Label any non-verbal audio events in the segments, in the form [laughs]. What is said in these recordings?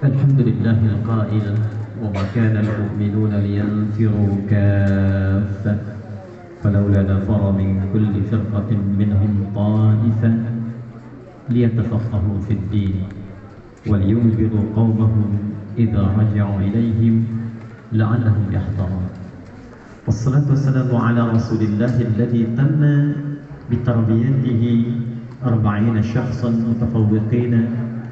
الحمد لله القائل وما كان المؤمنون لينفروا كافة فلولا نفر من كل فرقة منهم طائفة ليتفقهوا في الدين ولينذروا قومهم إذا رجعوا إليهم لعلهم يحذرون والصلاة والسلام على رسول الله الذي تم بتربيته أربعين شخصا متفوقين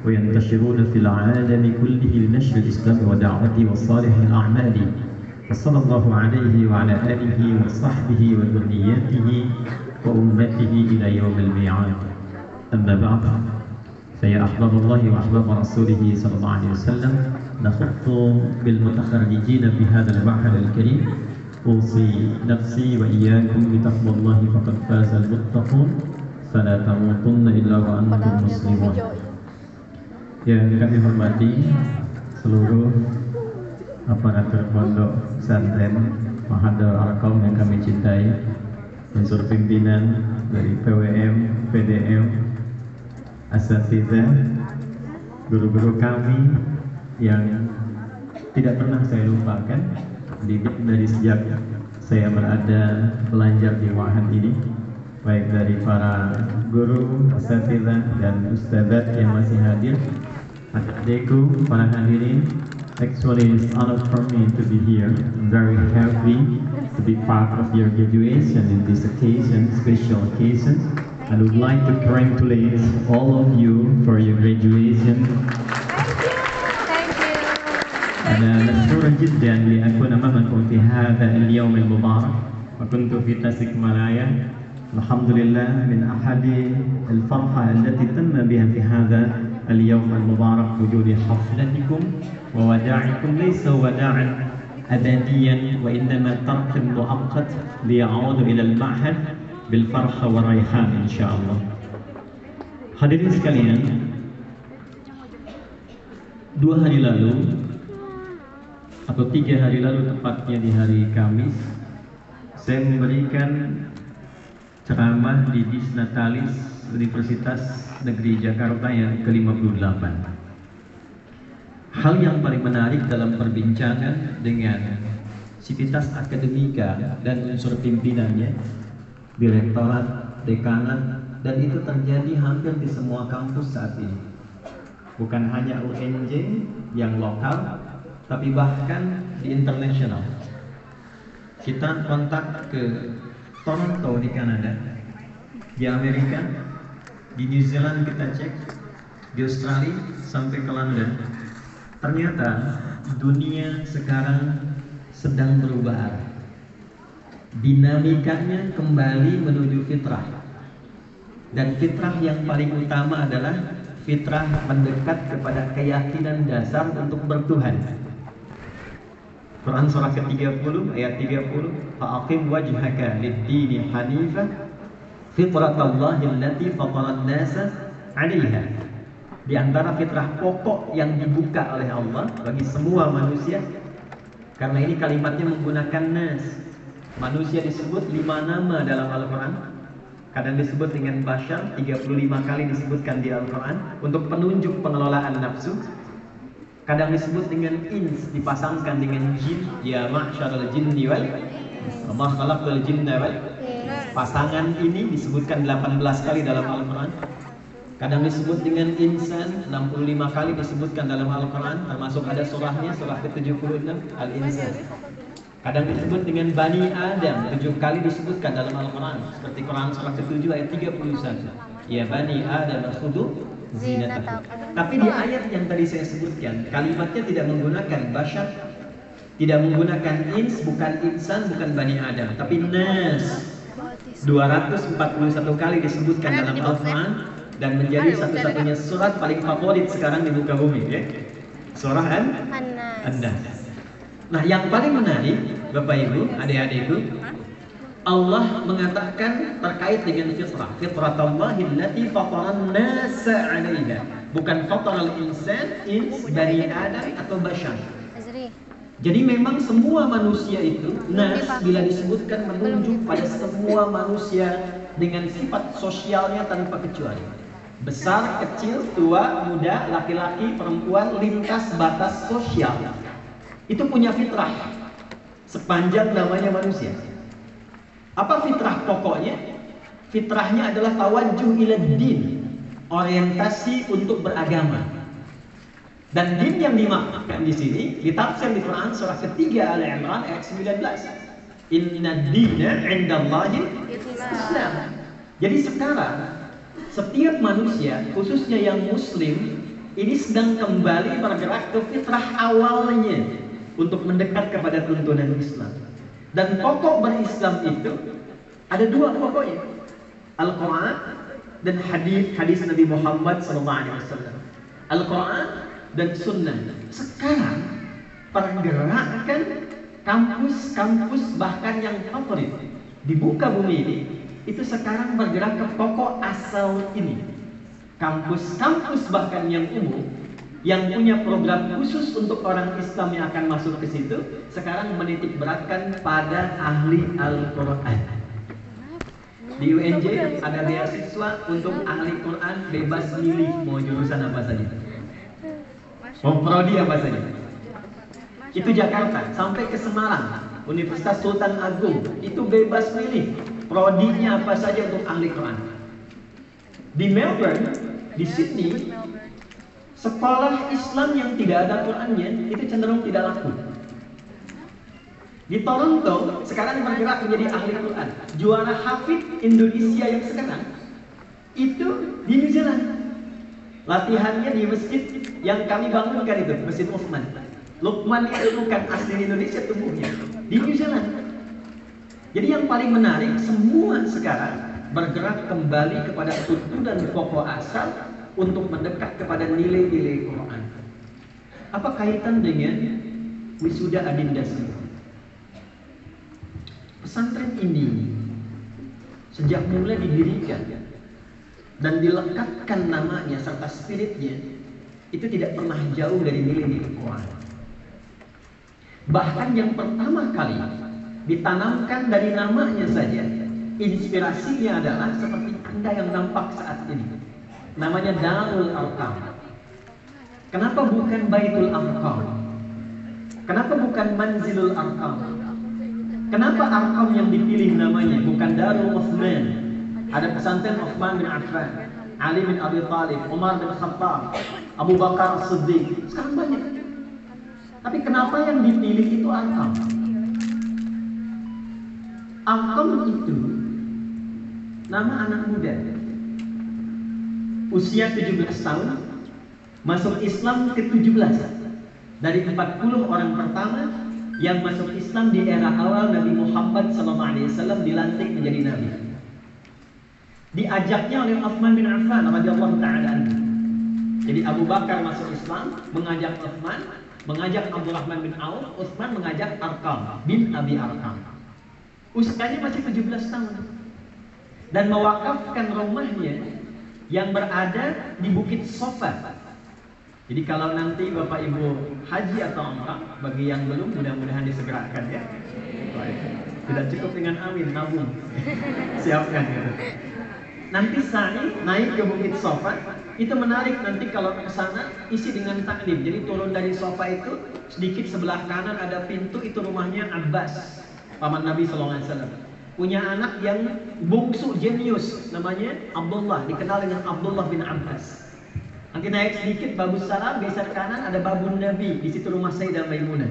وينتشرون في العالم كله لنشر الإسلام ودعوته وصالح الأعمال. وصلى الله عليه وعلى آله وصحبه وذرياته وأمته إلى يوم الميعاد. أما بعد فيا أحباب الله وأحباب رسوله صلى الله عليه وسلم نخط بالمتخرجين في هذا المعهد الكريم. أوصي نفسي وإياكم بتقوى الله فقد فاز المتقون. فلا تموتن إلا وأنتم مسلمون. Yang kami hormati seluruh aparatur pondok pesantren Mahadal Arkom yang kami cintai, unsur pimpinan dari PWM, PDM, asatidzah, guru-guru kami yang tidak pernah saya lupakan didik dari sejak saya berada belajar di Wahan ini baik dari para guru, asatidzah dan ustadzat yang masih hadir adik-adikku, para hadirin actually it's honor for me to be here I'm very happy to be part of your graduation in this occasion, special occasion I would like to congratulate all of you for your graduation أنا مسرور جدا لأكون أمامكم في هذا اليوم المبارك وكنت في تاسك ملايا الحمد لله من أحد الفرحة التي تم بها في هذا اليوم المبارك وجود حفلتكم ووداعكم ليس وداعا أبديا وإنما ترك مؤقت ليعود إلى المعهد بالفرحة والريحان إن شاء الله Hadirin sekalian, dua hari lalu atau tiga hari lalu tepatnya di hari Kamis, saya memberikan ceramah di Disnatalis Universitas Negeri Jakarta yang ke-58. Hal yang paling menarik dalam perbincangan dengan Sivitas Akademika dan unsur pimpinannya, direktorat, dekanat, dan itu terjadi hampir di semua kampus saat ini. Bukan hanya UNJ yang lokal, tapi bahkan di internasional. Kita kontak ke Toronto di Kanada, di Amerika, di New Zealand kita cek, di Australia sampai ke London. Ternyata dunia sekarang sedang berubah. Dinamikanya kembali menuju fitrah. Dan fitrah yang paling utama adalah fitrah mendekat kepada keyakinan dasar untuk bertuhan. Quran surah ke-30 ayat 30 Fa'aqim wajhaka lid-dini hanifah fitratallahi allati fataran nasa 'alaiha. Di antara fitrah pokok yang dibuka oleh Allah bagi semua manusia karena ini kalimatnya menggunakan nas. Manusia disebut lima nama dalam Al-Qur'an. Kadang disebut dengan bashar 35 kali disebutkan di Al-Qur'an untuk penunjuk pengelolaan nafsu. Kadang disebut dengan ins dipasangkan dengan jin ya ma'syarul jinni wal ma khalaqal jinna wal pasangan ini disebutkan 18 kali dalam Al-Qur'an. Kadang disebut dengan insan 65 kali disebutkan dalam Al-Qur'an termasuk ada surahnya surah ke-76 Al-Insan. Kadang disebut dengan Bani Adam tujuh kali disebutkan dalam Al-Quran seperti Quran surah ke-7 ayat 31. Ya Bani Adam khudu zinatakum. Tapi di ayat yang tadi saya sebutkan kalimatnya tidak menggunakan bashar, tidak menggunakan ins, bukan insan, bukan Bani Adam, tapi nas. 241 kali disebutkan dalam Al-Quran dan menjadi satu-satunya surat paling favorit sekarang di muka bumi ya. Surah An-Nas. Nah, yang paling menarik, Bapak Ibu, adik-adikku, Allah mengatakan terkait dengan fitrah. Fitratallahi allati fataran nasa 'alaiha. Bukan fataral insan, ins, bani Adam atau bashar. Jadi memang semua manusia itu nas bila disebutkan menunjuk pada semua manusia dengan sifat sosialnya tanpa kecuali. Besar, kecil, tua, muda, laki-laki, perempuan, lintas batas sosial. Itu punya fitrah. Sepanjang namanya manusia. Apa fitrah pokoknya? Fitrahnya adalah tawajuh ila din. Orientasi untuk beragama. Dan din yang dimaksudkan di sini ditafsir di Quran surah ketiga Al Imran ayat 19. Inna dina indallahi Islam. Jadi sekarang setiap manusia, khususnya yang muslim, ini sedang kembali bergerak ke fitrah awalnya untuk mendekat kepada tuntunan Islam. Dan pokok berislam itu ada dua pokoknya. Al-Quran dan hadis hadis Nabi Muhammad SAW. Al-Quran dan Sunnah. Sekarang pergerakan kampus-kampus bahkan yang favorit di buka bumi ini itu sekarang bergerak ke pokok asal ini. Kampus-kampus bahkan yang umum yang punya program khusus untuk orang Islam yang akan masuk ke situ sekarang menitik beratkan pada ahli Al-Quran. Di UNJ ada beasiswa untuk ahli Quran bebas milih mau jurusan apa saja. Mau prodi apa saja. Itu Jakarta sampai ke Semarang, Universitas Sultan Agung itu bebas milih prodinya apa saja untuk ahli Quran. Di Melbourne, di Sydney, sekolah Islam yang tidak ada Qurannya itu cenderung tidak laku. Di Toronto sekarang bergerak menjadi ahli Quran. Juara hafid Indonesia yang sekarang itu di New Zealand. Latihannya di masjid yang kami bangunkan itu, Masjid Uthman. Lukman itu bukan asli Indonesia tumbuhnya di New Zealand. Jadi yang paling menarik semua sekarang bergerak kembali kepada tuntunan pokok asal untuk mendekat kepada nilai-nilai Quran. Apa kaitan dengan wisuda adinda Pesantren ini sejak mulai didirikan dan dilekatkan namanya serta spiritnya itu tidak pernah jauh dari nilai-nilai Quran. Bahkan yang pertama kali ditanamkan dari namanya saja. Inspirasinya adalah seperti Anda yang nampak saat ini. Namanya Darul Arqam. Kenapa bukan Baitul Arqam? Kenapa bukan Manzilul Arqam? Kenapa Arqam yang dipilih namanya bukan Darul Uthman? Ada pesantren Uthman bin Affan, Ali bin Abi Thalib, Umar bin Khattab, Abu Bakar Siddiq. Sekarang banyak. Tapi kenapa yang dipilih itu Arqam? Alkom itu nama anak muda. Usia 17 tahun, masuk Islam ke-17 dari 40 orang pertama yang masuk Islam di era awal Nabi Muhammad SAW dilantik menjadi nabi. Diajaknya oleh Uthman bin Affan radhiyallahu taala Jadi Abu Bakar masuk Islam, mengajak Uthman, mengajak Abdurrahman bin Auf, Uthman mengajak Arqam bin Abi Arqam. Usianya masih 17 tahun. Dan mewakafkan rumahnya yang berada di Bukit Sofa. Jadi kalau nanti Bapak Ibu haji atau umrah, bagi yang belum mudah-mudahan disegerakan ya. Tidak cukup dengan amin, nabung. [laughs] Siapkan gitu. Nanti sa'i naik ke Bukit Sofa, itu menarik nanti kalau ke sana isi dengan taklim. Jadi turun dari sofa itu sedikit sebelah kanan ada pintu itu rumahnya Abbas paman Nabi SAW punya anak yang bungsu jenius namanya Abdullah dikenal dengan Abdullah bin Abbas. Nanti naik sedikit babu salam geser kanan ada babu Nabi di situ rumah Sayyidah Maimunah.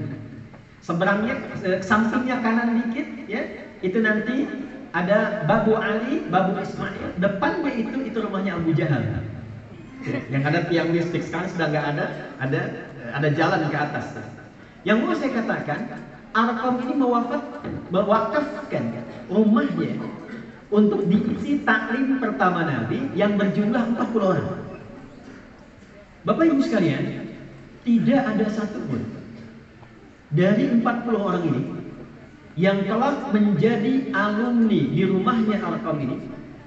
Seberangnya eh, sampingnya kanan dikit ya. Itu nanti ada babu Ali babu Ismail. Depannya itu itu rumahnya Abu Jahal. Yang ada tiang listrik sekarang sudah nggak ada ada ada jalan ke atas. Yang mau saya katakan Arqam ini mewafat, mewakafkan rumahnya untuk diisi taklim pertama Nabi yang berjumlah 40 orang. Bapak Ibu sekalian, tidak ada satu pun dari 40 orang ini yang telah menjadi alumni di rumahnya Arqam ini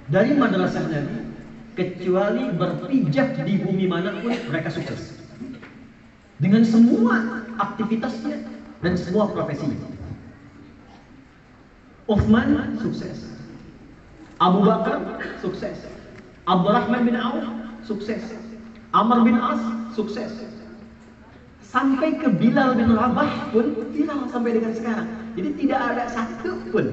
dari madrasah Nabi kecuali berpijak di bumi mana pun mereka sukses dengan semua aktivitasnya dan semua profesinya. Uthman sukses. Abu Bakar sukses. Abdurrahman bin Auf sukses. Amr bin As sukses. Sampai ke Bilal bin Rabah pun viral sampai dengan sekarang. Jadi tidak ada satu pun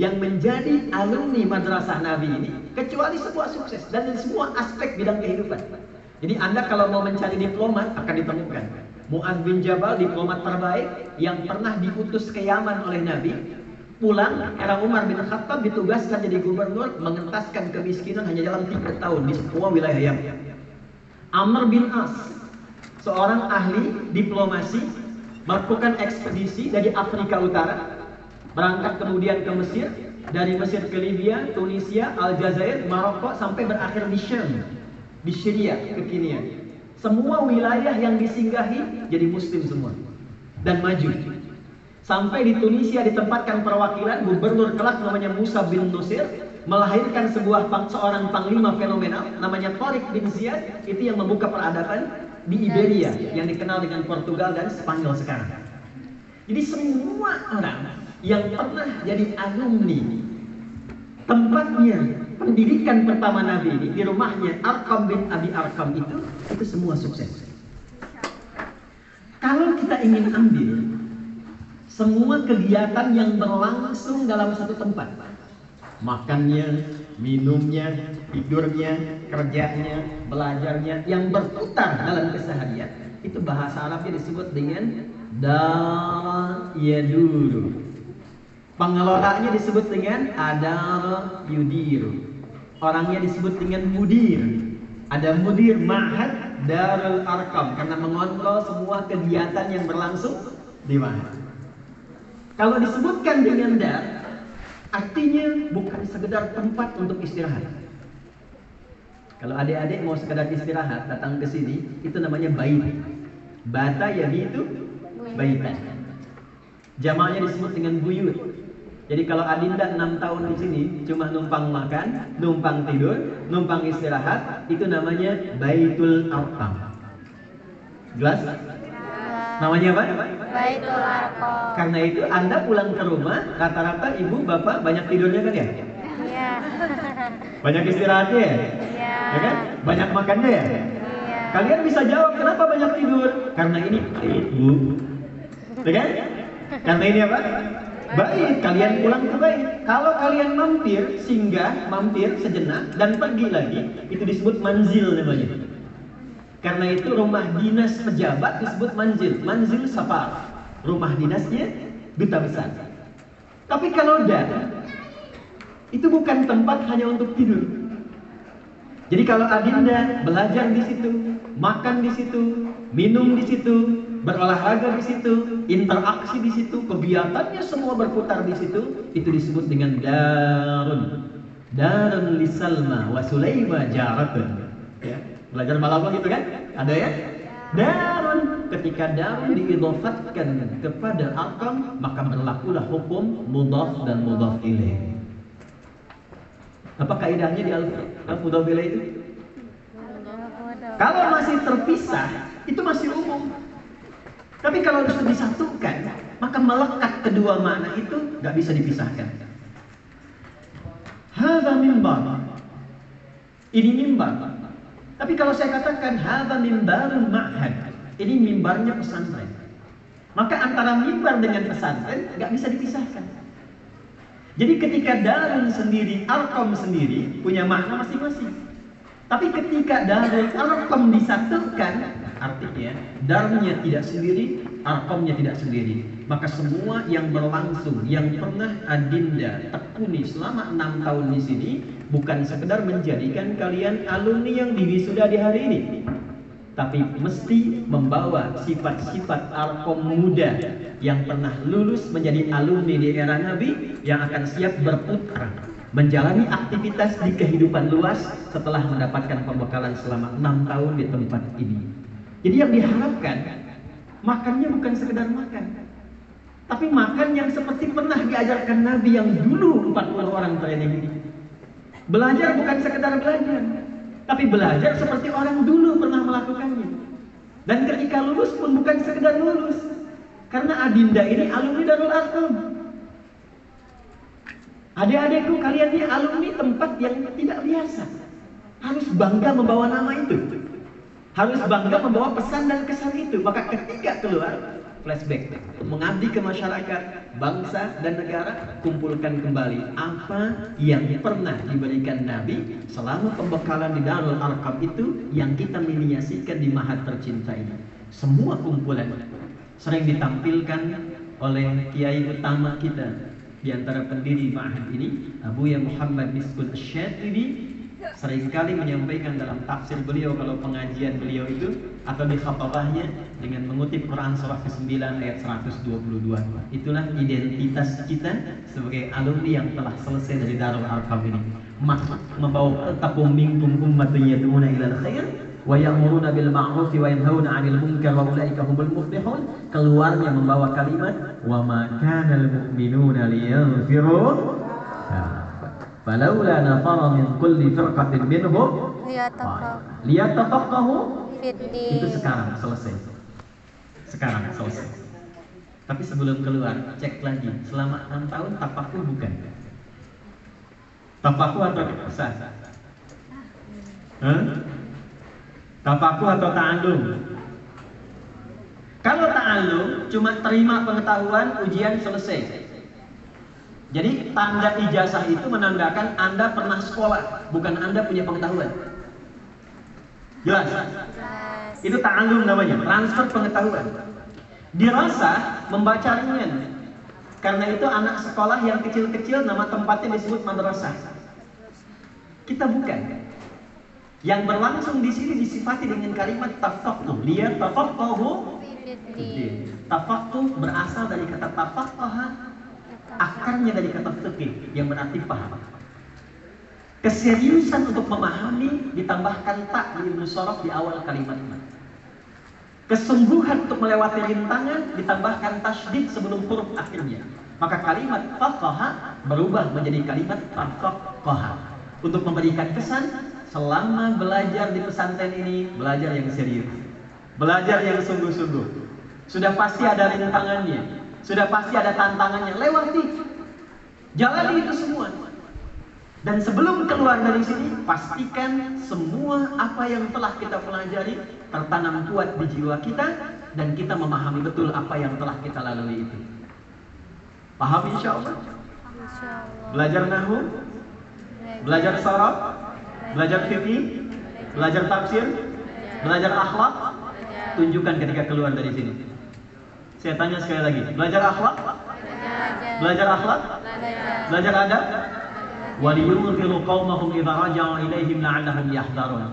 yang menjadi alumni madrasah Nabi ini kecuali sebuah sukses dan semua aspek bidang kehidupan. Jadi Anda kalau mau mencari diplomat akan ditemukan. Muaz bin Jabal diplomat terbaik yang pernah diutus ke Yaman oleh Nabi. Pulang, era Umar bin Khattab ditugaskan jadi gubernur mengentaskan kemiskinan hanya dalam tiga tahun di semua wilayah Yaman. Amr bin As, seorang ahli diplomasi melakukan ekspedisi dari Afrika Utara, berangkat kemudian ke Mesir, dari Mesir ke Libya, Tunisia, Aljazair, Maroko sampai berakhir di Syam, di Syria kekinian. Semua wilayah yang disinggahi jadi muslim semua dan maju. Sampai di Tunisia ditempatkan perwakilan gubernur kelak namanya Musa bin Nusir melahirkan sebuah seorang panglima fenomenal namanya Tariq bin Ziyad itu yang membuka peradaban di Iberia yang dikenal dengan Portugal dan Spanyol sekarang. Jadi semua orang yang pernah jadi alumni tempatnya pendidikan pertama Nabi ini di rumahnya Arkam bin Abi Arkam itu itu semua sukses. Kalau kita ingin ambil semua kegiatan yang berlangsung dalam satu tempat, makannya, minumnya, tidurnya, kerjanya, belajarnya yang berputar dalam keseharian itu bahasa Arabnya disebut dengan dar yaduru. Pengelolanya disebut dengan adar yudiru. Orangnya disebut dengan mudir. Ada mudir ma'had darul arkam karena mengontrol semua kegiatan yang berlangsung di mana. Kalau disebutkan dengan dar, Artinya bukan sekedar tempat untuk istirahat. Kalau adik-adik mau sekedar istirahat datang ke sini, itu namanya bait. Bata ya itu baitan. Jamaahnya disebut dengan buyut. Jadi kalau Adinda 6 tahun di sini cuma numpang makan, numpang tidur, numpang istirahat, itu namanya Baitul Arqam. Jelas? Namanya apa? Baitul Arqam. Karena itu Anda pulang ke rumah, rata-rata ibu bapak banyak tidurnya kan ya? Iya. [laughs] Banyak istirahatnya ya? Iya. Ya kan? Banyak makannya ya? Iya. Kalian bisa jawab kenapa banyak tidur? Karena ini bait bu. Ya kan? Karena ini apa? Baik, kalian pulang ke bait. Kalau kalian mampir, singgah, mampir sejenak dan pergi lagi, itu disebut manzil namanya. Karena itu rumah dinas pejabat disebut manzil, manzil safar. Rumah dinasnya duta besar. Tapi kalau dar, itu bukan tempat hanya untuk tidur. Jadi kalau Adinda belajar di situ, makan di situ, minum di situ, berolahraga di situ, interaksi di situ, kegiatannya semua berputar di situ, itu disebut dengan darun. Darun li Salma wa Sulaima jaratun. Belajar malam gitu kan? Ada ya? Darun ketika darun diidofatkan kepada akam maka berlakulah hukum mudhaf dan mudhaf ilaih. Apa kaidahnya di al-mudhaf ilaih itu? Kalau masih terpisah, itu masih umum. Tapi kalau sudah disatukan, maka melekat kedua makna itu nggak bisa dipisahkan. Hada mimbar. Ini mimbar. Tapi kalau saya katakan hada mimbarun ma'had, ini mimbarnya pesantren. Maka antara mimbar dengan pesantren nggak bisa dipisahkan. Jadi ketika darun sendiri, arkom sendiri punya makna masing-masing. Tapi ketika darun arkom disatukan, artinya darunnya tidak sendiri, arkomnya tidak sendiri. Maka semua yang berlangsung, yang pernah Adinda tekuni selama enam tahun di sini, bukan sekedar menjadikan kalian alumni yang diwisuda di hari ini, tapi mesti membawa sifat-sifat arkom muda yang pernah lulus menjadi alumni di era Nabi yang akan siap berputra menjalani aktivitas di kehidupan luas setelah mendapatkan pembekalan selama enam tahun di tempat ini. Jadi yang diharapkan makannya bukan sekedar makan, tapi makan yang seperti pernah diajarkan Nabi yang dulu 40 orang training ini. Belajar bukan sekedar belajar, tapi belajar seperti orang dulu pernah melakukannya. Dan ketika lulus pun bukan sekedar lulus, karena Adinda ini alumni Darul Arqam. Adik-adikku kalian ini alumni tempat yang tidak biasa. harus bangga membawa nama itu. Harus bangga membawa pesan dan kesan itu. Maka ketika keluar, flashback mengabdi ke masyarakat, bangsa dan negara, kumpulkan kembali apa yang pernah diberikan Nabi selama pembekalan di Darul Arqam itu yang kita miniasikan di Mahat tercinta ini. Semua kumpulan sering ditampilkan oleh kiai utama kita di antara pendiri Ma'had ini, Abu Ya Muhammad Miskun Asyatibi sering kali menyampaikan dalam tafsir beliau kalau pengajian beliau itu atau di khatabahnya dengan mengutip Quran surah ke-9 ayat 122. Itulah identitas kita sebagai alumni yang telah selesai dari Darul Arqam ini. Membawa takum minkum ummatun yad'una ila khair wa ya'muruna bil ma'ruf wa yanhauna 'anil munkar wa ulaika humul muflihun. Keluarnya membawa kalimat wa ma kana al mu'minuna liyanfiru falaula nafara min kulli firqatin minhum liyatafaqahu itu sekarang selesai. Sekarang selesai. Tapi sebelum keluar cek lagi. Selama 6 tahun tapaku bukan? Tapaku atau kepusan huh? tapaku atau ta'alum kalau ta'alum cuma terima pengetahuan ujian selesai jadi tanda ijazah itu menandakan Anda pernah sekolah, bukan Anda punya pengetahuan. Jelas? Itu ta'alum namanya, transfer pengetahuan. Dirasa membaca ringan. Karena itu anak sekolah yang kecil-kecil nama tempatnya disebut madrasah. Kita bukan. Yang berlangsung di sini disifati dengan kalimat tafaqquh. Dia tafaqquhu Tafaqquh berasal dari kata tafaqquha akarnya dari kata fikih yang berarti paham. Keseriusan untuk memahami ditambahkan tak di ilmu sorof di awal kalimatnya. Kesungguhan untuk melewati rintangan ditambahkan tasydid sebelum huruf akhirnya. Maka kalimat faqaha berubah menjadi kalimat tafaqaha. Untuk memberikan kesan selama belajar di pesantren ini belajar yang serius. Belajar yang sungguh-sungguh. Sudah pasti ada rintangannya, sudah pasti ada tantangannya. Lewati. Jalani itu semua. Dan sebelum keluar dari sini, pastikan semua apa yang telah kita pelajari tertanam kuat di jiwa kita dan kita memahami betul apa yang telah kita lalui itu. Paham insya Allah? Belajar nahu, belajar sorot, belajar fikih, belajar tafsir, belajar akhlak, tunjukkan ketika keluar dari sini. Saya tanya sekali lagi, belajar akhlak? Belajar akhlak? Belajar adab? Waliyunziru qaumahum idza raja'u ilaihim la'allahum yahdharun.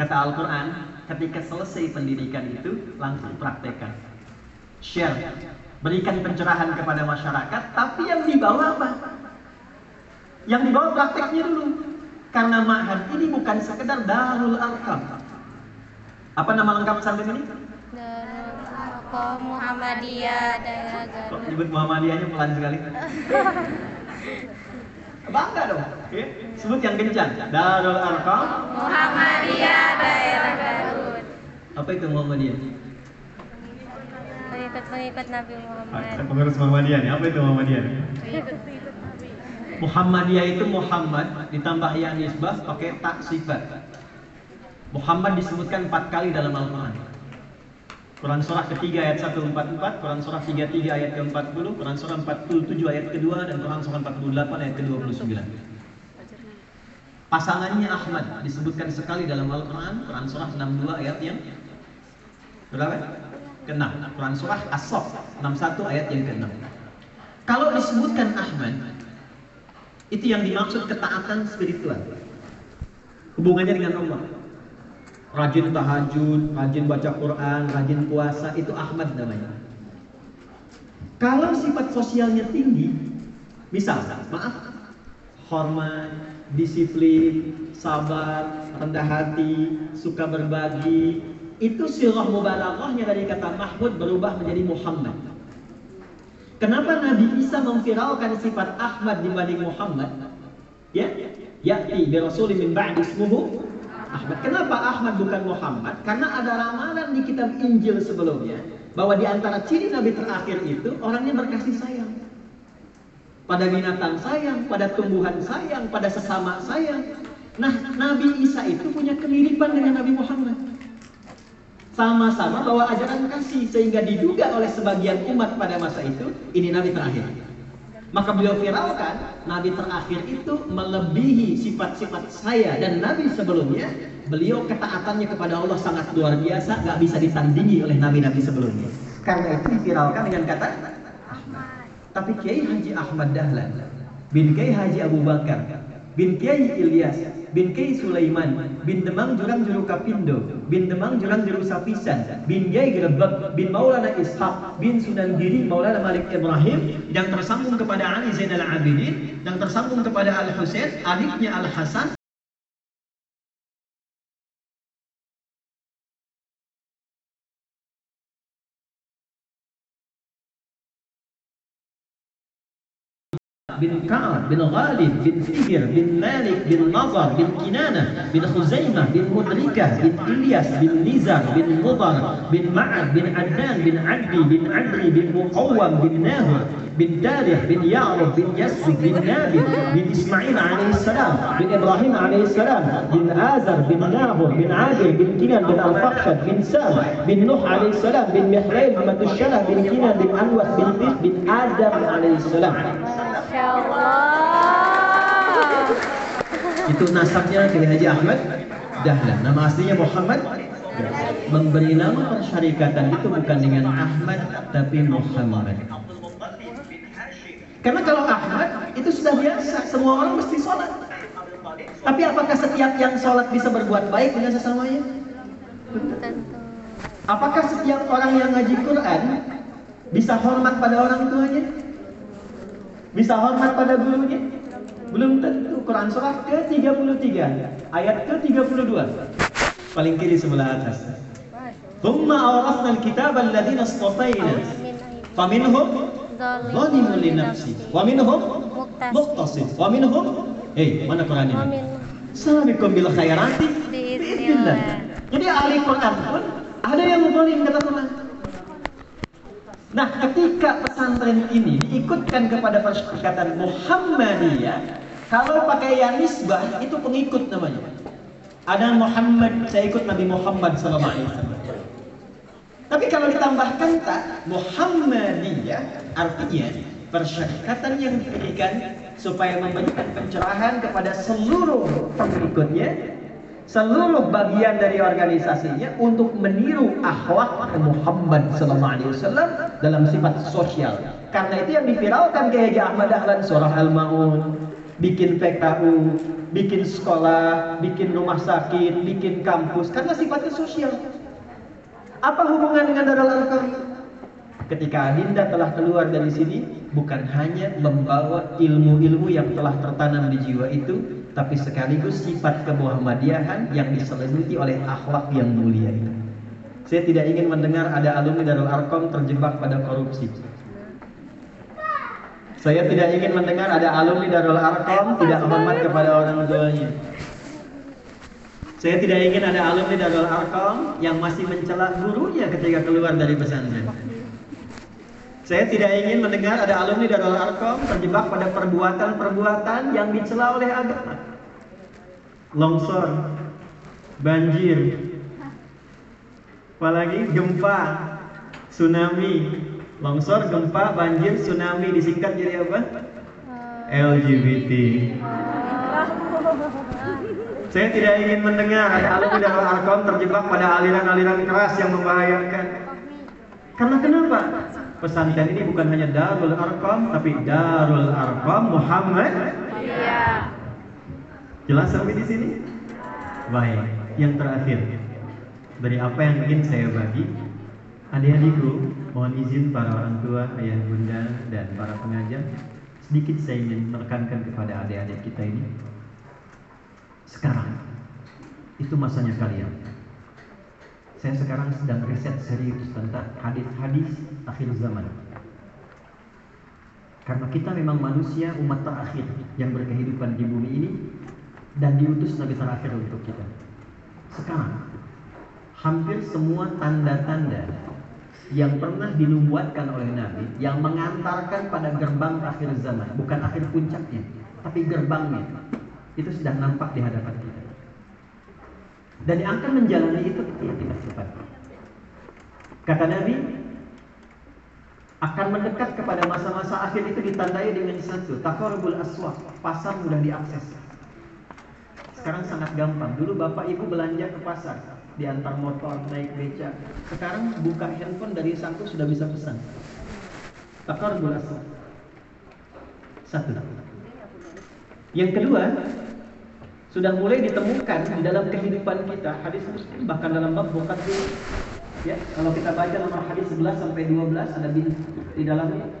Kata Al-Qur'an, ketika selesai pendidikan itu langsung praktekkan. Share, berikan pencerahan kepada masyarakat, tapi yang dibawa apa? Yang dibawa prakteknya dulu. Karena ma'had ini bukan sekedar darul arkam. Apa nama lengkap sampai ini? Kok Muhammadiyah daerah Garut. Kok nyebut Muhammadiyahnya pelan sekali? [laughs] Bangga dong. Oke. Sebut yang kencang. Darul Arqam Muhammadiyah daerah Garut. Apa itu Muhammadiyah? Pengikut-pengikut Nabi Muhammad. Pengurus Muhammadiyah nih. Apa itu Muhammadiyah? Muhammadiyah itu Muhammad ditambah yang nisbah pakai tak sifat. Muhammad disebutkan empat kali dalam Al-Quran. Quran surah ketiga ayat 144, Quran surah 33 ayat ke-40, Quran surah 47 ayat kedua dan Quran surah 48 ayat ke-29. Pasangannya Ahmad disebutkan sekali dalam Al-Quran, Quran surah 62 ayat yang berapa? Ke-6. Quran surah As-Saff 61 ayat yang ke-6. Kalau disebutkan Ahmad, itu yang dimaksud ketaatan spiritual. Hubungannya dengan Allah rajin tahajud, rajin baca Quran, rajin puasa, itu Ahmad namanya. Kalau sifat sosialnya tinggi, misal, maaf, hormat, disiplin, sabar, rendah hati, suka berbagi, itu sirah mubalaghahnya dari kata Mahmud berubah menjadi Muhammad. Kenapa Nabi Isa memviralkan sifat Ahmad dibanding Muhammad? Ya, ya'ti bi rasulin min ba'di ismuhu Ahmad. Kenapa Ahmad bukan Muhammad? Karena ada ramalan di kitab Injil sebelumnya bahwa di antara ciri nabi terakhir itu orangnya berkasih sayang. Pada binatang sayang, pada tumbuhan sayang, pada sesama sayang. Nah, Nabi Isa itu punya kemiripan dengan Nabi Muhammad. Sama-sama bawa ajaran kasih sehingga diduga oleh sebagian umat pada masa itu ini Nabi terakhir. Maka beliau viralkan Nabi terakhir itu melebihi sifat-sifat saya dan Nabi sebelumnya. Beliau ketaatannya kepada Allah sangat luar biasa, gak bisa ditandingi oleh Nabi-Nabi sebelumnya. Karena itu diviralkan dengan kata Ahmad. Tapi Kiai Haji Ahmad Dahlan bin Kiai Haji Abu Bakar bin Kiai Ilyas bin Kiai Sulaiman bin Demang Jurang Juru Kapindo bin Demang Jurang Juru Sapisan bin Kiai Grebek bin Maulana Ishaq bin Sunan Giri Maulana Malik Ibrahim yang tersambung kepada Ali Zainal Abidin yang tersambung kepada Al Husain adiknya Al Hasan bin Ka'ab bin Ghalib bin Fihr bin Malik bin Nazar bin Kinana bin Khuzaimah bin Mudrikah bin Ilyas bin Nizar bin Mudar bin Ma'ad bin Adnan bin Adli bin Adri bin Muqawwam bin Nahur bin Darih bin Ya'rub bin Yasud bin Nabi bin Ismail alaihissalam bin Ibrahim alaihissalam bin Azar bin Nahur bin Adil bin Kinan bin Al-Faqshad bin Sam bin Nuh alaihissalam bin Mihlail bin Matusyalah bin Kinan bin Anwas bin Tis bin Adam alaihissalam Masya Allah. Itu nasabnya Kiai Haji Ahmad Dahlan. Nama aslinya Muhammad Memberi nama persyarikatan itu bukan dengan Ahmad tapi Muhammad. Karena kalau Ahmad itu sudah biasa, semua orang mesti sholat. Tapi apakah setiap yang sholat bisa berbuat baik dengan sesamanya? Tentu. Apakah setiap orang yang ngaji Quran bisa hormat pada orang tuanya? Bisa hormat pada gurunya? Belum tentu. Quran surah ke-33 ayat ke-32. Paling kiri sebelah atas. Thumma awrasna al-kitaba alladhina istafayna faminhum zalimun li nafsi wa minhum muqtasid wa minhum eh mana Quran ini? Amin. Sabiqum bil khairati Bismillah. Jadi ahli Quran pun ada yang zalim kata Quran. Nah, ketika pesantren ini diikutkan kepada persyarikatan Muhammadiyah, kalau pakai yang nisbah itu pengikut namanya. Ada Muhammad, saya ikut Nabi Muhammad wasallam. Tapi kalau ditambahkan tak Muhammadiyah artinya persyarikatan yang diberikan supaya memberikan pencerahan kepada seluruh pengikutnya seluruh bagian dari organisasinya untuk meniru akhlak Muhammad sallallahu alaihi wasallam dalam sifat sosial. Karena itu yang diviralkan ke Haji Ahmad Dahlan surah Al-Maun, bikin PKU, bikin sekolah, bikin rumah sakit, bikin kampus karena sifatnya sosial. Apa hubungan dengan Darul Arqam? Ketika Adinda telah keluar dari sini, bukan hanya membawa ilmu-ilmu yang telah tertanam di jiwa itu, tapi sekaligus sifat kemuhammadiyahan yang diselimuti oleh akhlak yang mulia itu. Saya tidak ingin mendengar ada alumni Darul Arkom terjebak pada korupsi. Saya tidak ingin mendengar ada alumni Darul Arkom tidak hormat kepada orang tuanya. Saya tidak ingin ada alumni Darul Arkom yang masih mencela gurunya ketika keluar dari pesantren. Saya tidak ingin mendengar ada alumni Darul Arkom terjebak pada perbuatan-perbuatan yang dicela oleh agama. Longsor, banjir, apalagi gempa, tsunami, longsor, gempa, banjir, tsunami disingkat jadi apa? LGBT. Saya tidak ingin mendengar ada alumni Darul Arkom terjebak pada aliran-aliran keras yang membahayakan. Karena kenapa? Pesantren ini bukan hanya Darul Arkom, tapi Darul Arkom Muhammad. Iya. Jelas sampai di sini? Baik. Yang terakhir dari apa yang ingin saya bagi, adik-adikku, mohon izin para orang tua, ayah bunda, dan para pengajar, sedikit saya ingin menekankan kepada adik-adik kita ini. Sekarang itu masanya kalian. Saya sekarang sedang riset serius tentang hadis-hadis akhir zaman. Karena kita memang manusia umat terakhir yang berkehidupan di bumi ini dan diutus Nabi terakhir untuk kita. Sekarang hampir semua tanda-tanda yang pernah dinubuatkan oleh Nabi yang mengantarkan pada gerbang akhir zaman, bukan akhir puncaknya, tapi gerbangnya. itu sudah nampak di hadapan kita. Dan yang akan menjalani itu ya tidak cepat. Kata Nabi, akan mendekat kepada masa-masa akhir itu ditandai dengan satu, takarubul aswaq, pasar mudah diakses. Sekarang sangat gampang. Dulu bapak ibu belanja ke pasar, diantar motor, naik beca. Sekarang buka handphone dari satu sudah bisa pesan. Takarubul aswaq. Satu. Yang kedua, sudah mulai ditemukan di dalam kehidupan kita hadis muslim bahkan dalam bab bukhari. Ya kalau kita baca nomor hadis 11 sampai 12 ada di, di dalamnya.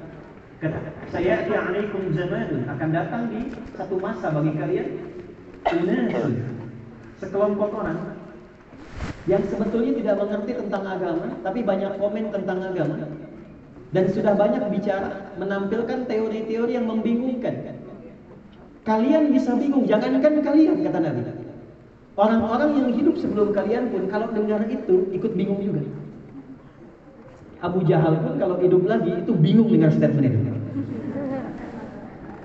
Kata saya alaikum zamanun. Akan datang di satu masa bagi kalian. Unasun sekelompok orang yang sebetulnya tidak mengerti tentang agama tapi banyak komen tentang agama dan sudah banyak bicara menampilkan teori-teori yang membingungkan kalian bisa bingung jangankan kalian kata Nabi Orang-orang yang hidup sebelum kalian pun kalau dengar itu ikut bingung juga. Abu Jahal pun kalau hidup lagi itu bingung dengan statement itu.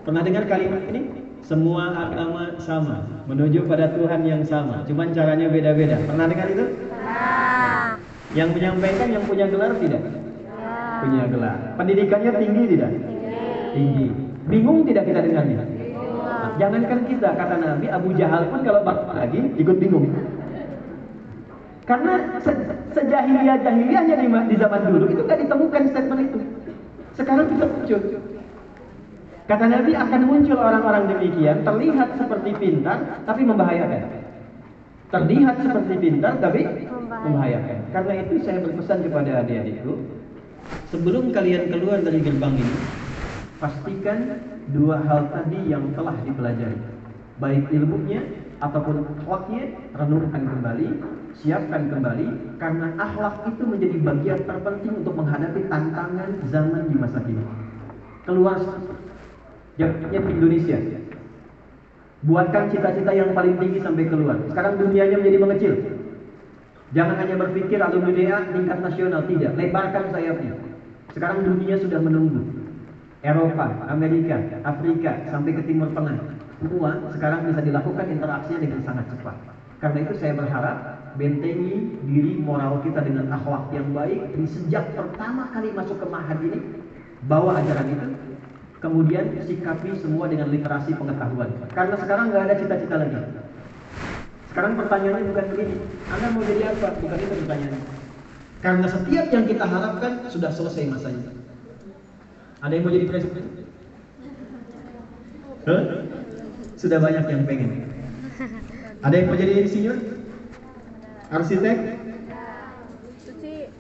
Pernah dengar kalimat ini? Semua agama sama, menuju pada Tuhan yang sama, cuman caranya beda-beda. Pernah dengar itu? Ya. Yang menyampaikan yang punya gelar tidak? Ya. Punya gelar. Pendidikannya tinggi tidak? Tinggi. Bingung tidak kita dengarnya? Jangankan kita, kata Nabi, Abu Jahal pun kalau balik lagi ikut bingung. Karena se sejahiliyah jahiliyahnya di, di zaman dulu itu nggak ditemukan statement itu. Sekarang kita muncul. Kata Nabi akan muncul orang-orang demikian, terlihat seperti pintar tapi membahayakan. Terlihat seperti pintar tapi membahayakan. Karena itu saya berpesan kepada adik-adikku, sebelum kalian keluar dari gerbang ini, pastikan dua hal tadi yang telah dipelajari. Baik ilmunya ataupun akhlaknya, renungkan kembali, siapkan kembali, karena akhlak itu menjadi bagian terpenting untuk menghadapi tantangan zaman di masa kini. Keluar Jangannya di Indonesia. Buatkan cita-cita yang paling tinggi sampai keluar. Sekarang dunianya menjadi mengecil. Jangan hanya berpikir alumni DA tingkat nasional, tidak. Lebarkan sayapnya. Sekarang dunia sudah menunggu. Eropa, Amerika, Afrika, sampai ke Timur Tengah. Semua sekarang bisa dilakukan interaksinya dengan sangat cepat. Karena itu saya berharap bentengi diri moral kita dengan akhlak yang baik. Di sejak pertama kali masuk ke mahad ini, bawa ajaran itu Kemudian sikapi semua dengan literasi pengetahuan. Karena sekarang nggak ada cita-cita lagi. Sekarang pertanyaannya bukan begini, Anda mau jadi apa? Bukan itu pertanyaannya. Karena setiap yang kita harapkan sudah selesai masanya. Ada yang mau jadi presiden? Huh? Sudah banyak yang pengen. Ada yang mau jadi insinyur? Arsitek?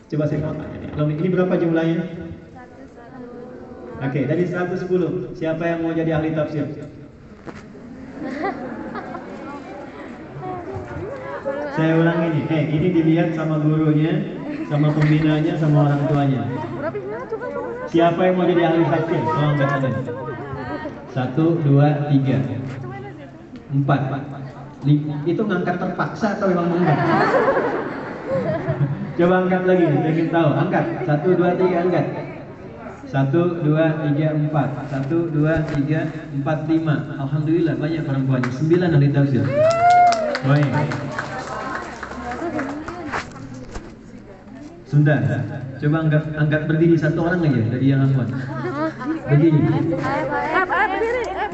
Coba saya mau tanya. Ini berapa jumlahnya? Oke, okay, dari 110, siapa yang mau jadi ahli tafsir? Saya ulang ini, eh ini dilihat sama gurunya, sama pembinanya, sama orang tuanya. Siapa yang mau jadi ahli tafsir? Oh, angkat. Satu, dua, tiga, empat. Itu ngangkat terpaksa atau memang mengangkat? Coba angkat lagi, ingin tahu. Angkat, satu, dua, tiga, angkat. Satu, dua, tiga, empat. Satu, dua, tiga, empat, lima. Alhamdulillah banyak perempuannya. Sembilan ahli tafsir. Baik. Sunda. Coba angkat angkat berdiri satu orang aja dari yang angkat. Berdiri.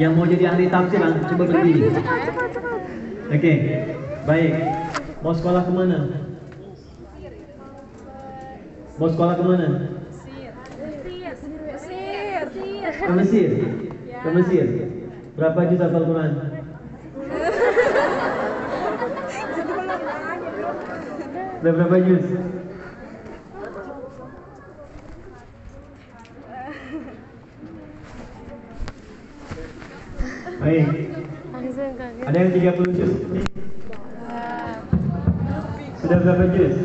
Yang mau jadi ahli tafsir, coba berdiri. Oke, okay. baik. Mau sekolah ke mana? Mau sekolah ke mana? Ke Mesir? Ke Mesir? Berapa juta hafal Quran? Berapa juz? Ada yang 30 juz? Sudah berapa juz?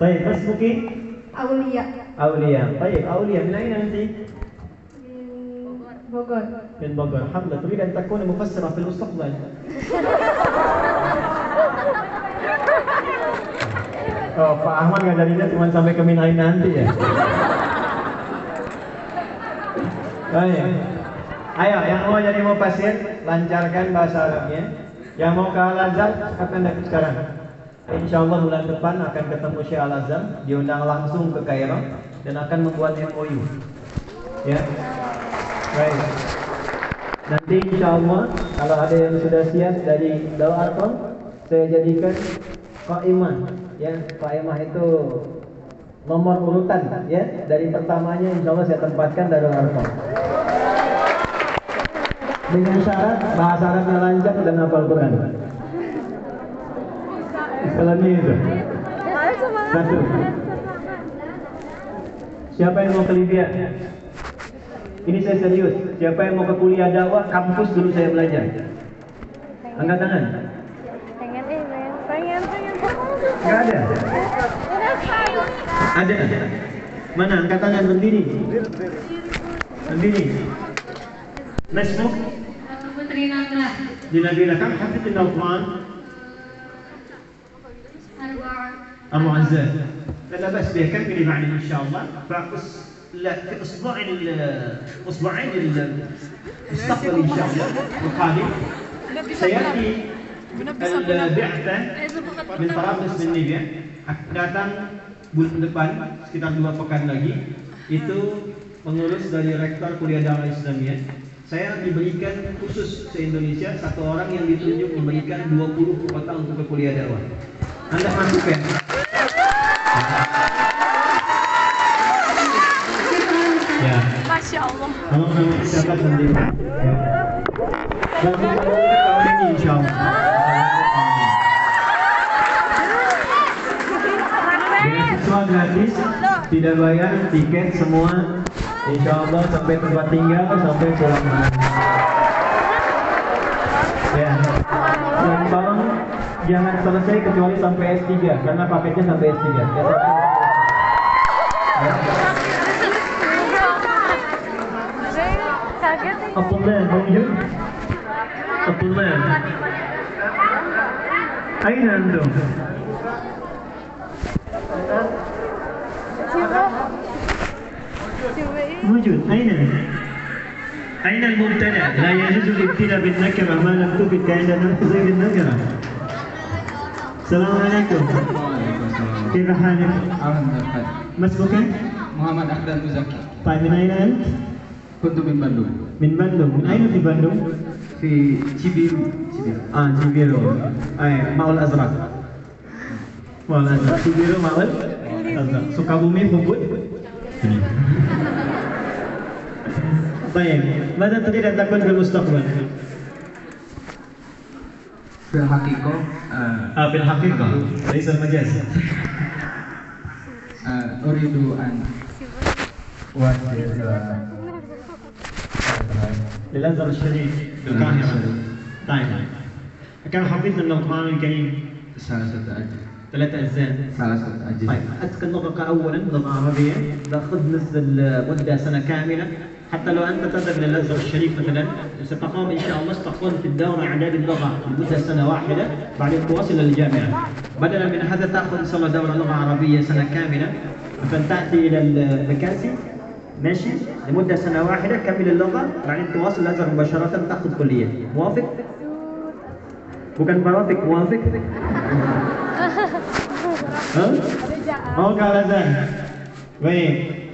Baik, Mas Muki? Aulia. Aulia. Baik, Aulia. Bilangin nanti. Bogor. Min Bogor. tapi Turid takut takuna mufassirah fil mustaqbal. [laughs] Oh, Pak Ahmad ngadarinnya cuma sampai ke Minai nanti ya. [laughs] Baik. Ayo, yang mau jadi mau pasir, lancarkan bahasa Arabnya. Yang mau ke Al-Azhar, akan datang sekarang. Insya Allah bulan depan akan ketemu Syekh Al-Azhar, diundang langsung ke Kairo dan akan membuat MOU. Ya, baik. Nanti insya Allah kalau ada yang sudah siap dari Dawa Arkom, saya jadikan Qaimah. Ya, Qaimah itu nomor urutan ya dari pertamanya insya Allah saya tempatkan Darul Arkom dengan syarat bahasa Arabnya lancar dan hafal Quran. Istilahnya itu. Satu. Siapa yang mau ke Libya? Ini saya serius. Siapa yang mau ke kuliah dakwah kampus dulu saya belajar? Angkat tangan. Pengen eh, pengen, pengen, pengen. Enggak ada. Ada. Mana angkat tangan berdiri. Berdiri. Nasmuk Putri Nabila di Nabila kan hafidh al-Quran Arba'ah أبو عزاز لا لا بأس به كملي معنا إن شاء الله فأس لا في أسبوع ال- أسبوعين ال- المستقبل إن شاء الله القادم سيأتي البعثة من طرابلس من Libya datang bulan depan sekitar dua pekan lagi itu pengurus dari rektor kuliah dakwah Islamiyah saya diberikan khusus se Indonesia satu orang yang ditunjuk memberikan 20 kota untuk ke kuliah dakwah anda masuk ya ya Masya Allah. kamu nanti siapa sendiri ya. dan tahun ini insya Allah gratis, tidak bayar tiket semua. Insya Allah sampai tempat tinggal, sampai pulang. Ya. Dan tolong jangan selesai kecuali sampai S3 karena paketnya sampai S3. Ya, sampai- Ya. Saya kaget nih. الطلاب موجود؟ الطلاب أين أنتم؟ موجود أين؟ أين المبتدأ؟ لا يجوز الابتلاء بالنكرة ما لم تثبت عندنا زي بالنكرة السلام عليكم Waalaikumsalam. كيف حالك؟ Alhamdulillah. ما اسمك؟ Muhammad Akdan Muzaki. طيب من أين أنت؟ Kuntu min Bandung. من بندوم من أين في بندوم؟ Fi Cibiru. Cibiru. آه جيبيرو أي ماء الأزرق ماء الأزرق جيبيرو ماء الأزرق سكابومي بubut طيب ماذا تريد أن تكون في المستقبل؟ في الحقيقة آه, آه، في الحقيقة. ليس المجاز. آه، أريد أن للأزهر الشريف في القاهرة. طيب. كم حفظت من القرآن الكريم؟ ثلاثة أجزاء. ثلاثة أجزاء. ثلاثة أجزاء. طيب أتقن اللغة أولا لغة عربية تأخذ نفس المدة سنة كاملة. حتى لو أنت تذهب إلى الأزهر الشريف مثلا ستقام إن شاء الله ستقوم في الدورة اعداد اللغة لمدة سنة واحدة بعدين تواصل للجامعه بدلا من هذا تأخذ إن شاء الله دورة لغة عربية سنة كاملة. مثلا تأتي إلى المكاسي ماشي؟ لمدة سنة واحدة كمل اللغة. بعدين تواصل الأزهر مباشرة تأخذ كلية. موافق؟ bukan موافق؟ موافق. [laughs] ها؟ mau kalah Baik.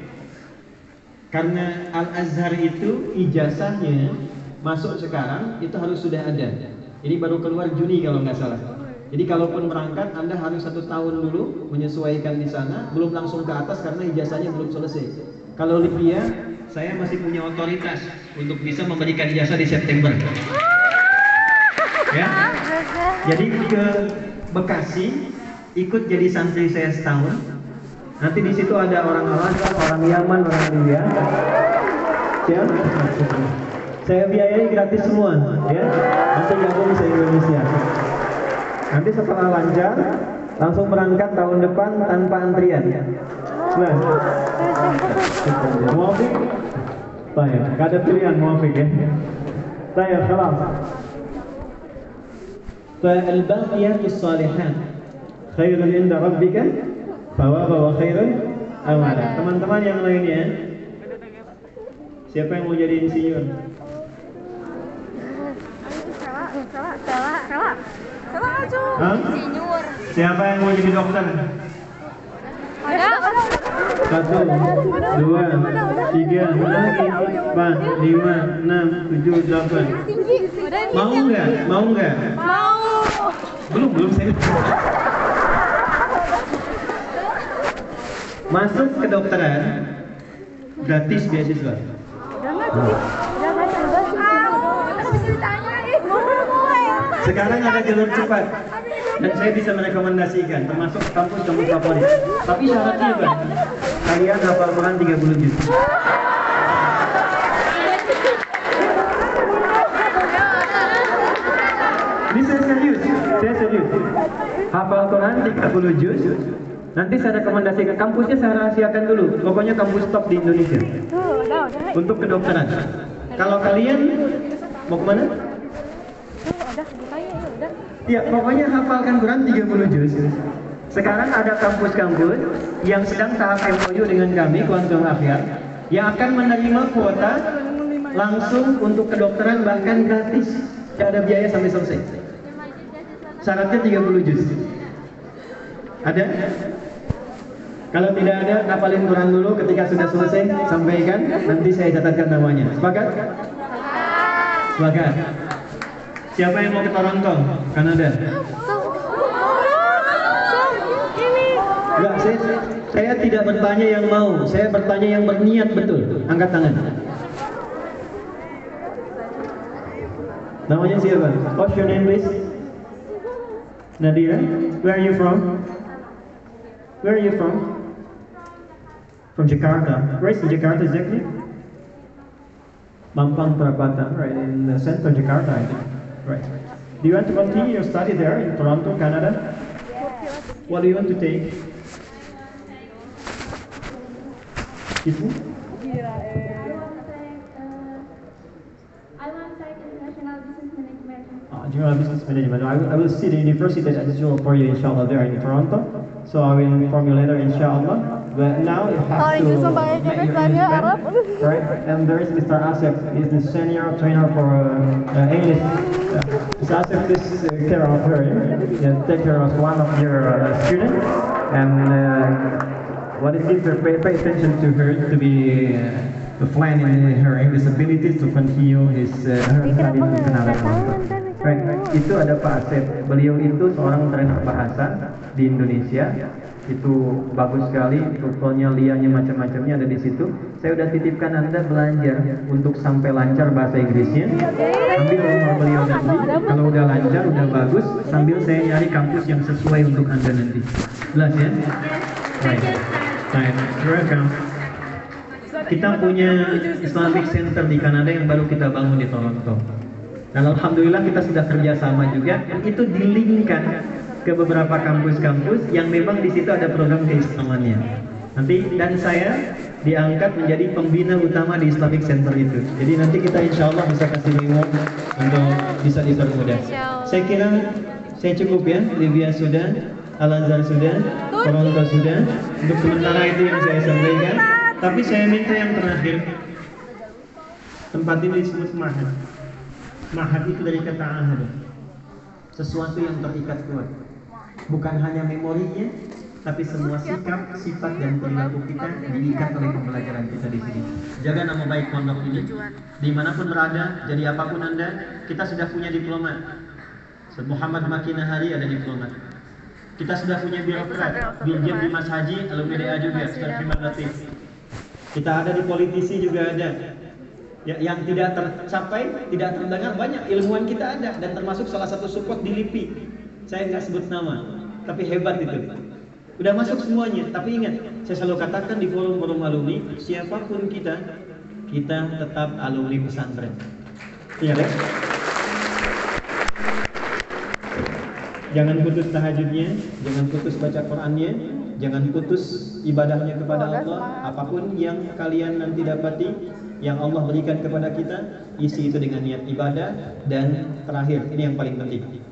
Karena Al-Azhar itu ijazahnya masuk sekarang itu harus sudah ada. Ini baru keluar Juni kalau nggak salah. Jadi kalaupun berangkat Anda harus satu tahun dulu menyesuaikan di sana, belum langsung ke atas karena ijazahnya belum selesai. Kalau Libya, saya masih punya otoritas untuk bisa memberikan ijazah di September. Ya, jadi ke Bekasi ikut jadi santri saya setahun. Nanti di situ ada orang Al-Azhar, orang Yaman, orang Libya. Ya. Saya biayai gratis semua, ya. Nanti gabung se Indonesia. Nanti setelah lancar, langsung berangkat tahun depan tanpa antrian. Nah, muafik? Baik, gak ada pilihan muafik ya. Baik, خلاص. فالباقيات الصالحات خير عند ربك bawa bawa khairun amanah. Teman-teman yang lainnya, siapa yang mau jadi insinyur? insinyur Siapa yang mau jadi dokter? Satu, dua, tiga, empat, lima, enam, tujuh, delapan. Mau nggak? Mau nggak? Mau. Belum, belum saya. Masuk kedokteran gratis beasiswa. Sekarang ada jalur cepat dan saya bisa merekomendasikan termasuk kampus-kampus favorit. Tapi syaratnya apa? Kalian hafal Quran 30 juz. Ini saya serius, saya serius. Hafal Quran 30 juz. Nanti saya rekomendasikan kampusnya saya rahasiakan dulu. Pokoknya kampus top di Indonesia udah. untuk kedokteran. Kalau kalian mau ke mana? Ditanya ya. Ya, pokoknya hafalkan Quran 30 juz. Sekarang ada kampus-kampus yang sedang tahap MOU dengan kami, Kuantum Akhir, yang akan menerima kuota langsung untuk kedokteran bahkan gratis. Tidak ada biaya sampai selesai. Syaratnya 30 juz. Ada? Kalau tidak ada, hafalin Quran dulu ketika sudah selesai, sampaikan, nanti saya catatkan namanya. Sepakat? Sepakat. Siapa yang mau ke Toronto, Kanada? Enggak, saya, saya tidak bertanya yang mau, saya bertanya yang berniat betul. Angkat tangan. Namanya siapa? What's your name, please? Nadira. Where are you from? Where are you from? From Jakarta. Where is Jakarta exactly? Mampang Perapatan, right in the center of Jakarta, I think. Right. Do you want to continue your study there in Toronto, Canada? What do you want to take? Excuse me? I want to take international business management. Uh, General Business Management. I will, I will see the university that is for you, inshallah, there in Toronto. So I will inform you later, inshallah. But now you have Oh, to Inggris sama bahasa make your Inggris English tanya better, Arab. right? And there is Mr. Asif, he's the senior trainer for uh, uh, English. Uh, Mr. Asif takes uh, care of her, yeah, take care of one of your uh, students, and uh, what it is, uh, pay, pay attention to her to be uh, fluent in her English abilities to continue his uh, her study in Canada. Right. bicara? Itu ada Pak Asep. Beliau itu seorang trainer bahasa di Indonesia. Itu bagus sekali, tutorialnya, lianya macam-macamnya ada di situ. Saya udah titipkan Anda belajar untuk sampai lancar bahasa Inggrisnya. Ambil nomor beliau nanti. Kalau udah lancar, udah bagus, sambil saya nyari kampus yang sesuai untuk Anda nanti. Jelas ya? You're welcome. Kita punya Islamic Center di Kanada yang baru kita bangun di Toronto. Dan alhamdulillah kita sudah kerjasama juga itu dilingkan ke beberapa kampus-kampus yang memang di situ ada program keislamannya. Nanti dan saya diangkat menjadi pembina utama di Islamic Center itu. Jadi nanti kita insya Allah bisa kasih reward untuk bisa dipermudah. Saya kira saya cukup ya, Livia sudah, Al Azhar sudah, Toronto sudah. Untuk sementara itu yang saya sampaikan. Tapi saya minta yang terakhir, tempat ini disebut mahad. Mahad itu dari kata ahad. Sesuatu yang terikat kuat. Bukan hanya memorinya, tapi semua sikap, sifat dan perilaku kita diikat oleh pembelajaran kita di sini. Jaga nama baik pondok ini. Di mana pun berada, jadi apa pun anda, kita sudah punya diplomat. Muhammad Makinahari ada diplomat. Kita sudah punya birokrat, Dirjen Dimas Haji, alumni DA juga, Ustaz Firman Latif. Kita ada di politisi juga ada. Ya, yang tidak tercapai, tidak terdengar banyak ilmuwan kita ada dan termasuk salah satu support di LIPI. Saya nggak sebut nama, tapi hebat itu. Udah masuk semuanya, tapi ingat, saya selalu katakan di forum-forum alumni, siapa pun kita, kita tetap alumni pesantren. Iya, Lex? Jangan putus tahajudnya, jangan putus baca Qurannya, jangan putus ibadahnya kepada Allah. Apa pun yang kalian nanti dapati, yang Allah berikan kepada kita, isi itu dengan niat ibadah dan terakhir, ini yang paling penting.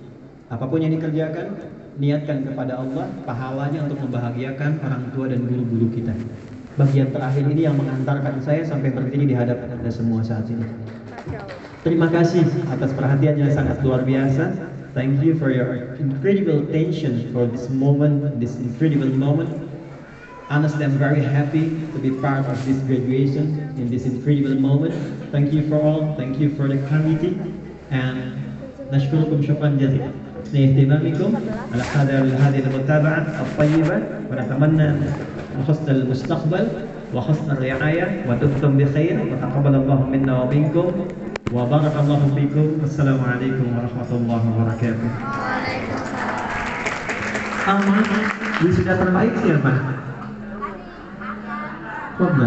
Apapun yang dikerjakan, niatkan kepada Allah, pahalanya untuk membahagiakan orang tua dan guru-guru kita. Bagian terakhir ini yang mengantarkan saya sampai berdiri di hadapan Anda semua saat ini. Terima kasih atas perhatian yang sangat luar biasa. Thank you for your incredible attention for this moment, this incredible moment. Honestly, I'm very happy to be part of this graduation in this incredible moment. Thank you for all. Thank you for the committee. And نشكركم شكرا جزيلا لاهتمامكم على هذه المتابعة الطيبة ونتمنى حسن المستقبل وحسن الرعاية ودمتم بخير وتقبل الله منا ومنكم وبارك الله فيكم والسلام عليكم ورحمة الله وبركاته. Aman, wisuda terbaik siapa?